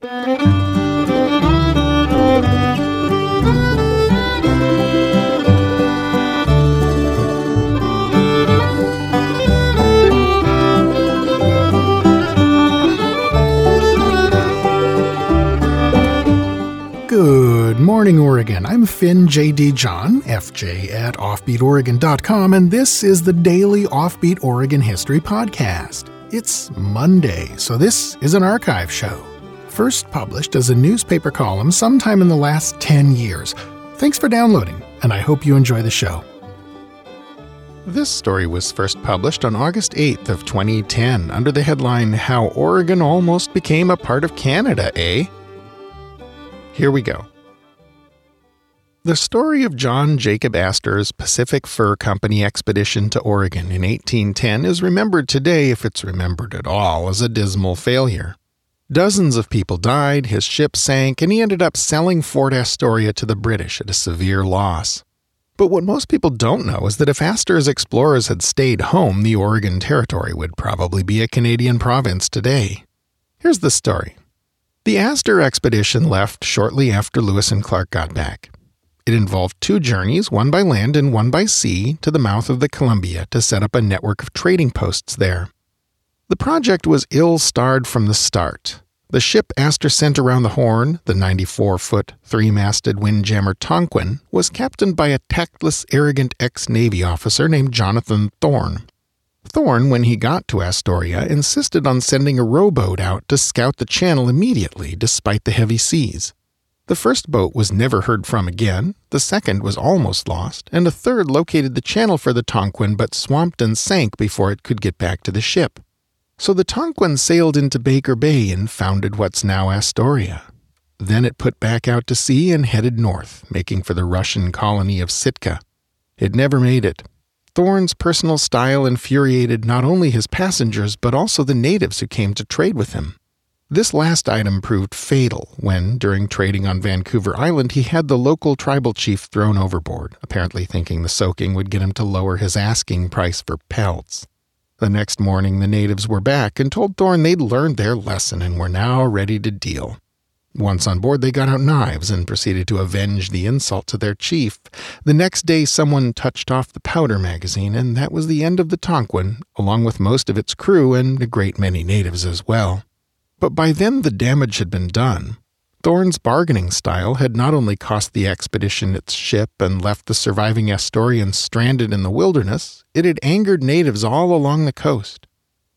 Good morning, Oregon. I'm Finn J.D. John, FJ at OffbeatOregon.com, and this is the daily Offbeat Oregon History Podcast. It's Monday, so this is an archive show. First published as a newspaper column sometime in the last 10 years. Thanks for downloading, and I hope you enjoy the show. This story was first published on August 8th of 2010 under the headline How Oregon Almost Became a Part of Canada, eh? Here we go. The story of John Jacob Astor's Pacific Fur Company expedition to Oregon in 1810 is remembered today, if it's remembered at all, as a dismal failure. Dozens of people died, his ship sank, and he ended up selling Fort Astoria to the British at a severe loss. But what most people don't know is that if Astor's explorers had stayed home, the Oregon Territory would probably be a Canadian province today. Here's the story. The Astor expedition left shortly after Lewis and Clark got back. It involved two journeys, one by land and one by sea, to the mouth of the Columbia to set up a network of trading posts there. The project was ill starred from the start. The ship Astor sent around the Horn, the 94 foot, three masted windjammer Tonquin, was captained by a tactless, arrogant ex Navy officer named Jonathan Thorn. Thorn, when he got to Astoria, insisted on sending a rowboat out to scout the channel immediately, despite the heavy seas. The first boat was never heard from again, the second was almost lost, and a third located the channel for the Tonquin but swamped and sank before it could get back to the ship. So the Tonquin sailed into Baker Bay and founded what's now Astoria. Then it put back out to sea and headed north, making for the Russian colony of Sitka. It never made it. Thorn's personal style infuriated not only his passengers, but also the natives who came to trade with him. This last item proved fatal when, during trading on Vancouver Island, he had the local tribal chief thrown overboard, apparently thinking the soaking would get him to lower his asking price for pelts. The next morning, the natives were back and told Thorn they'd learned their lesson and were now ready to deal. Once on board, they got out knives and proceeded to avenge the insult to their chief. The next day, someone touched off the powder magazine, and that was the end of the Tonquin, along with most of its crew and a great many natives as well. But by then, the damage had been done. Thorn's bargaining style had not only cost the expedition its ship and left the surviving Astorians stranded in the wilderness, it had angered natives all along the coast.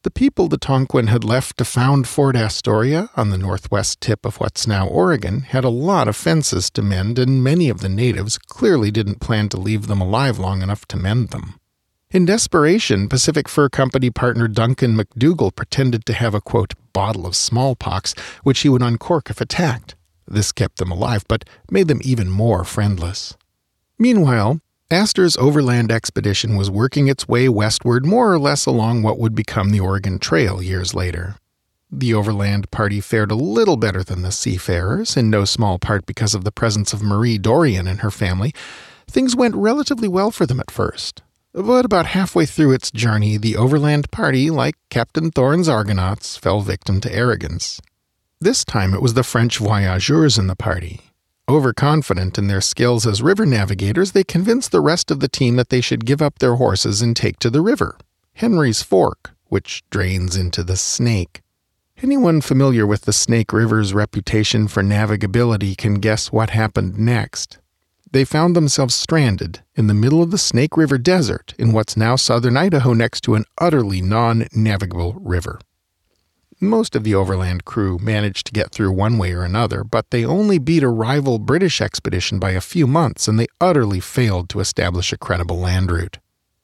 The people the Tonquin had left to found Fort Astoria on the northwest tip of what's now Oregon had a lot of fences to mend, and many of the natives clearly didn't plan to leave them alive long enough to mend them. In desperation, Pacific Fur Company partner Duncan McDougall pretended to have a quote, bottle of smallpox, which he would uncork if attacked. This kept them alive, but made them even more friendless. Meanwhile, Astor's overland expedition was working its way westward more or less along what would become the Oregon Trail years later. The overland party fared a little better than the seafarers, in no small part because of the presence of Marie Dorion and her family. Things went relatively well for them at first. But about halfway through its journey, the overland party, like Captain Thorn's Argonauts, fell victim to arrogance. This time it was the French voyageurs in the party. Overconfident in their skills as river navigators, they convinced the rest of the team that they should give up their horses and take to the river, Henry's Fork, which drains into the Snake. Anyone familiar with the Snake River's reputation for navigability can guess what happened next they found themselves stranded in the middle of the Snake River Desert in what's now southern Idaho next to an utterly non navigable river. Most of the overland crew managed to get through one way or another, but they only beat a rival British expedition by a few months and they utterly failed to establish a credible land route.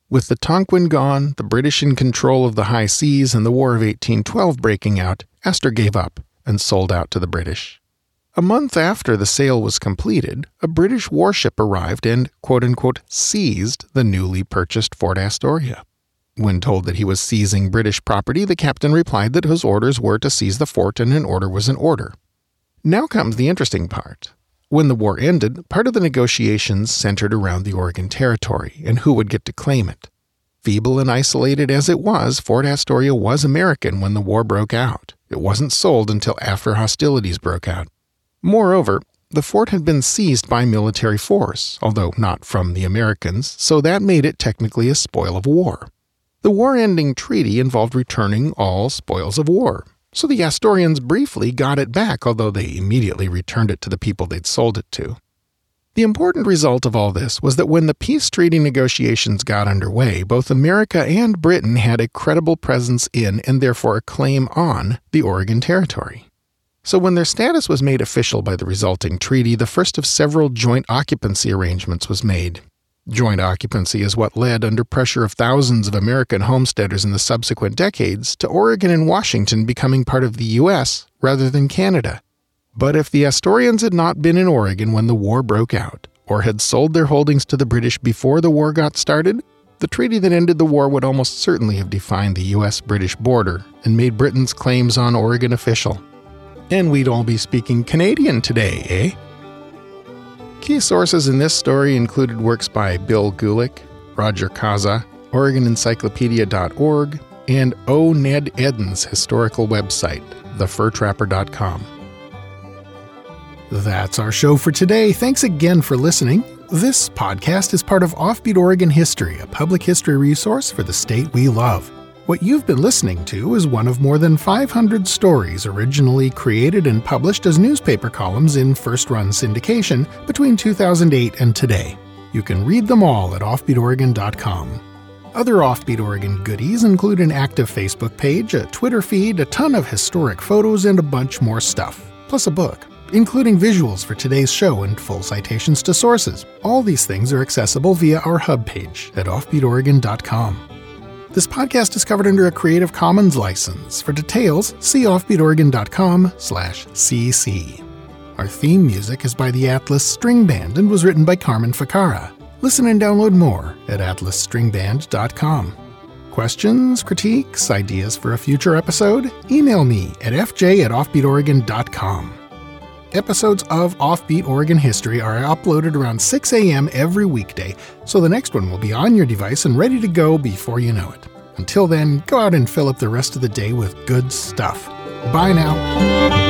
With the Tonquin gone, the British in control of the high seas, and the War of 1812 breaking out, Astor gave up and sold out to the British. A month after the sale was completed, a British warship arrived and, quote unquote, seized the newly purchased Fort Astoria. When told that he was seizing British property, the captain replied that his orders were to seize the fort and an order was an order. Now comes the interesting part. When the war ended, part of the negotiations centered around the Oregon Territory and who would get to claim it. Feeble and isolated as it was, Fort Astoria was American when the war broke out, It wasn't sold until after hostilities broke out. Moreover, the fort had been seized by military force, although not from the Americans, so that made it technically a spoil of war. The war ending treaty involved returning all spoils of war, so the Astorians briefly got it back, although they immediately returned it to the people they'd sold it to. The important result of all this was that when the peace treaty negotiations got underway, both America and Britain had a credible presence in, and therefore a claim on, the Oregon Territory. So, when their status was made official by the resulting treaty, the first of several joint occupancy arrangements was made. Joint occupancy is what led, under pressure of thousands of American homesteaders in the subsequent decades, to Oregon and Washington becoming part of the U.S. rather than Canada. But if the Astorians had not been in Oregon when the war broke out, or had sold their holdings to the British before the war got started, the treaty that ended the war would almost certainly have defined the U.S. British border and made Britain's claims on Oregon official. And we'd all be speaking Canadian today, eh? Key sources in this story included works by Bill Gulick, Roger Caza, OregonEncyclopedia.org, and O. Ned Eddins' historical website, thefurtrapper.com. That's our show for today. Thanks again for listening. This podcast is part of Offbeat Oregon History, a public history resource for the state we love. What you've been listening to is one of more than 500 stories originally created and published as newspaper columns in first run syndication between 2008 and today. You can read them all at offbeatoregon.com. Other Offbeat Oregon goodies include an active Facebook page, a Twitter feed, a ton of historic photos, and a bunch more stuff, plus a book, including visuals for today's show and full citations to sources. All these things are accessible via our hub page at offbeatoregon.com. This podcast is covered under a Creative Commons license. For details, see offbeatoregon.com/cc. Our theme music is by the Atlas String Band and was written by Carmen Ficara. Listen and download more at atlasstringband.com. Questions, critiques, ideas for a future episode? Email me at fj at offbeatoregon.com. Episodes of Offbeat Oregon History are uploaded around 6 a.m. every weekday, so the next one will be on your device and ready to go before you know it. Until then, go out and fill up the rest of the day with good stuff. Bye now.